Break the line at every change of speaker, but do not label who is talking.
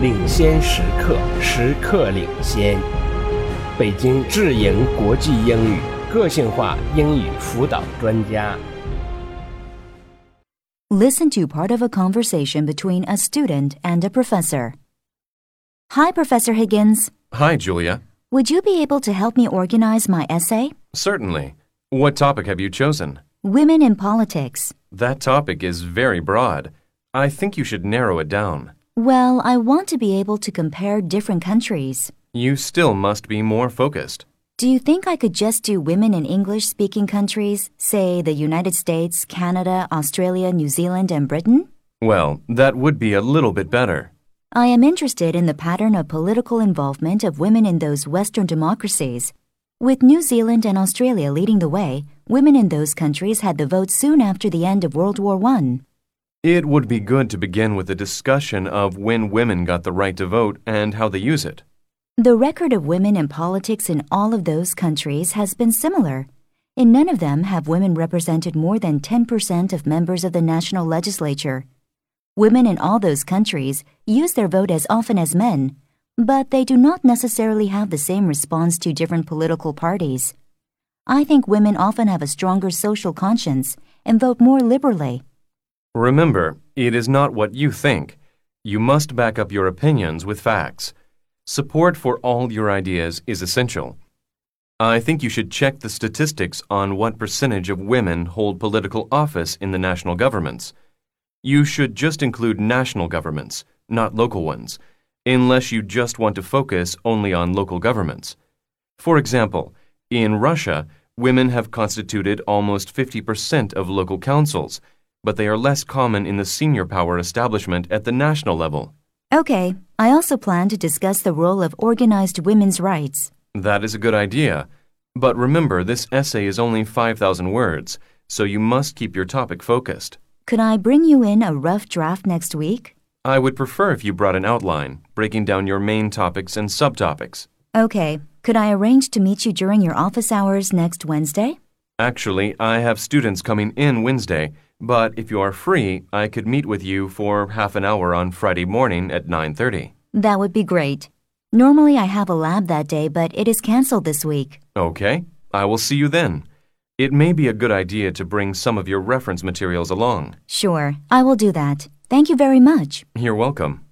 领先时刻，时刻领先。北京智盈国际英语个性化英语辅导专家。
Listen to part of a conversation between a student and a professor. Hi, Professor Higgins.
Hi, Julia.
Would you be able to help me organize my essay?
Certainly. What topic have you chosen?
Women in Politics.
That topic is very broad. I think you should narrow it down.
Well, I want to be able to compare different countries.
You still must be more focused.
Do you think I could just do women in English speaking countries, say the United States, Canada, Australia, New Zealand, and Britain?
Well, that would be a little bit better.
I am interested in the pattern of political involvement of women in those Western democracies. With New Zealand and Australia leading the way, women in those countries had the vote soon after the end of World War I.
It would be good to begin with a discussion of when women got the right to vote and how they use it.
The record of women in politics in all of those countries has been similar. In none of them have women represented more than 10% of members of the national legislature. Women in all those countries use their vote as often as men, but they do not necessarily have the same response to different political parties. I think women often have a stronger social conscience and vote more liberally.
Remember, it is not what you think. You must back up your opinions with facts. Support for all your ideas is essential. I think you should check the statistics on what percentage of women hold political office in the national governments. You should just include national governments, not local ones, unless you just want to focus only on local governments. For example, in Russia, women have constituted almost 50% of local councils, but they are less common in the senior power establishment at the national level.
Okay, I also plan to discuss the role of organized women's rights.
That is a good idea. But remember, this essay is only 5,000 words, so you must keep your topic focused.
Could I bring you in a rough draft next week?
I would prefer if you brought an outline, breaking down your main topics and subtopics.
Okay, could I arrange to meet you during your office hours next Wednesday?
Actually, I have students coming in Wednesday, but if you are free, I could meet with you for half an hour on Friday morning at 9:30.
That would be great. Normally I have a lab that day, but it is canceled this week.
Okay, I will see you then. It may be a good idea to bring some of your reference materials along.
Sure, I will do that. Thank you very much.
You're welcome.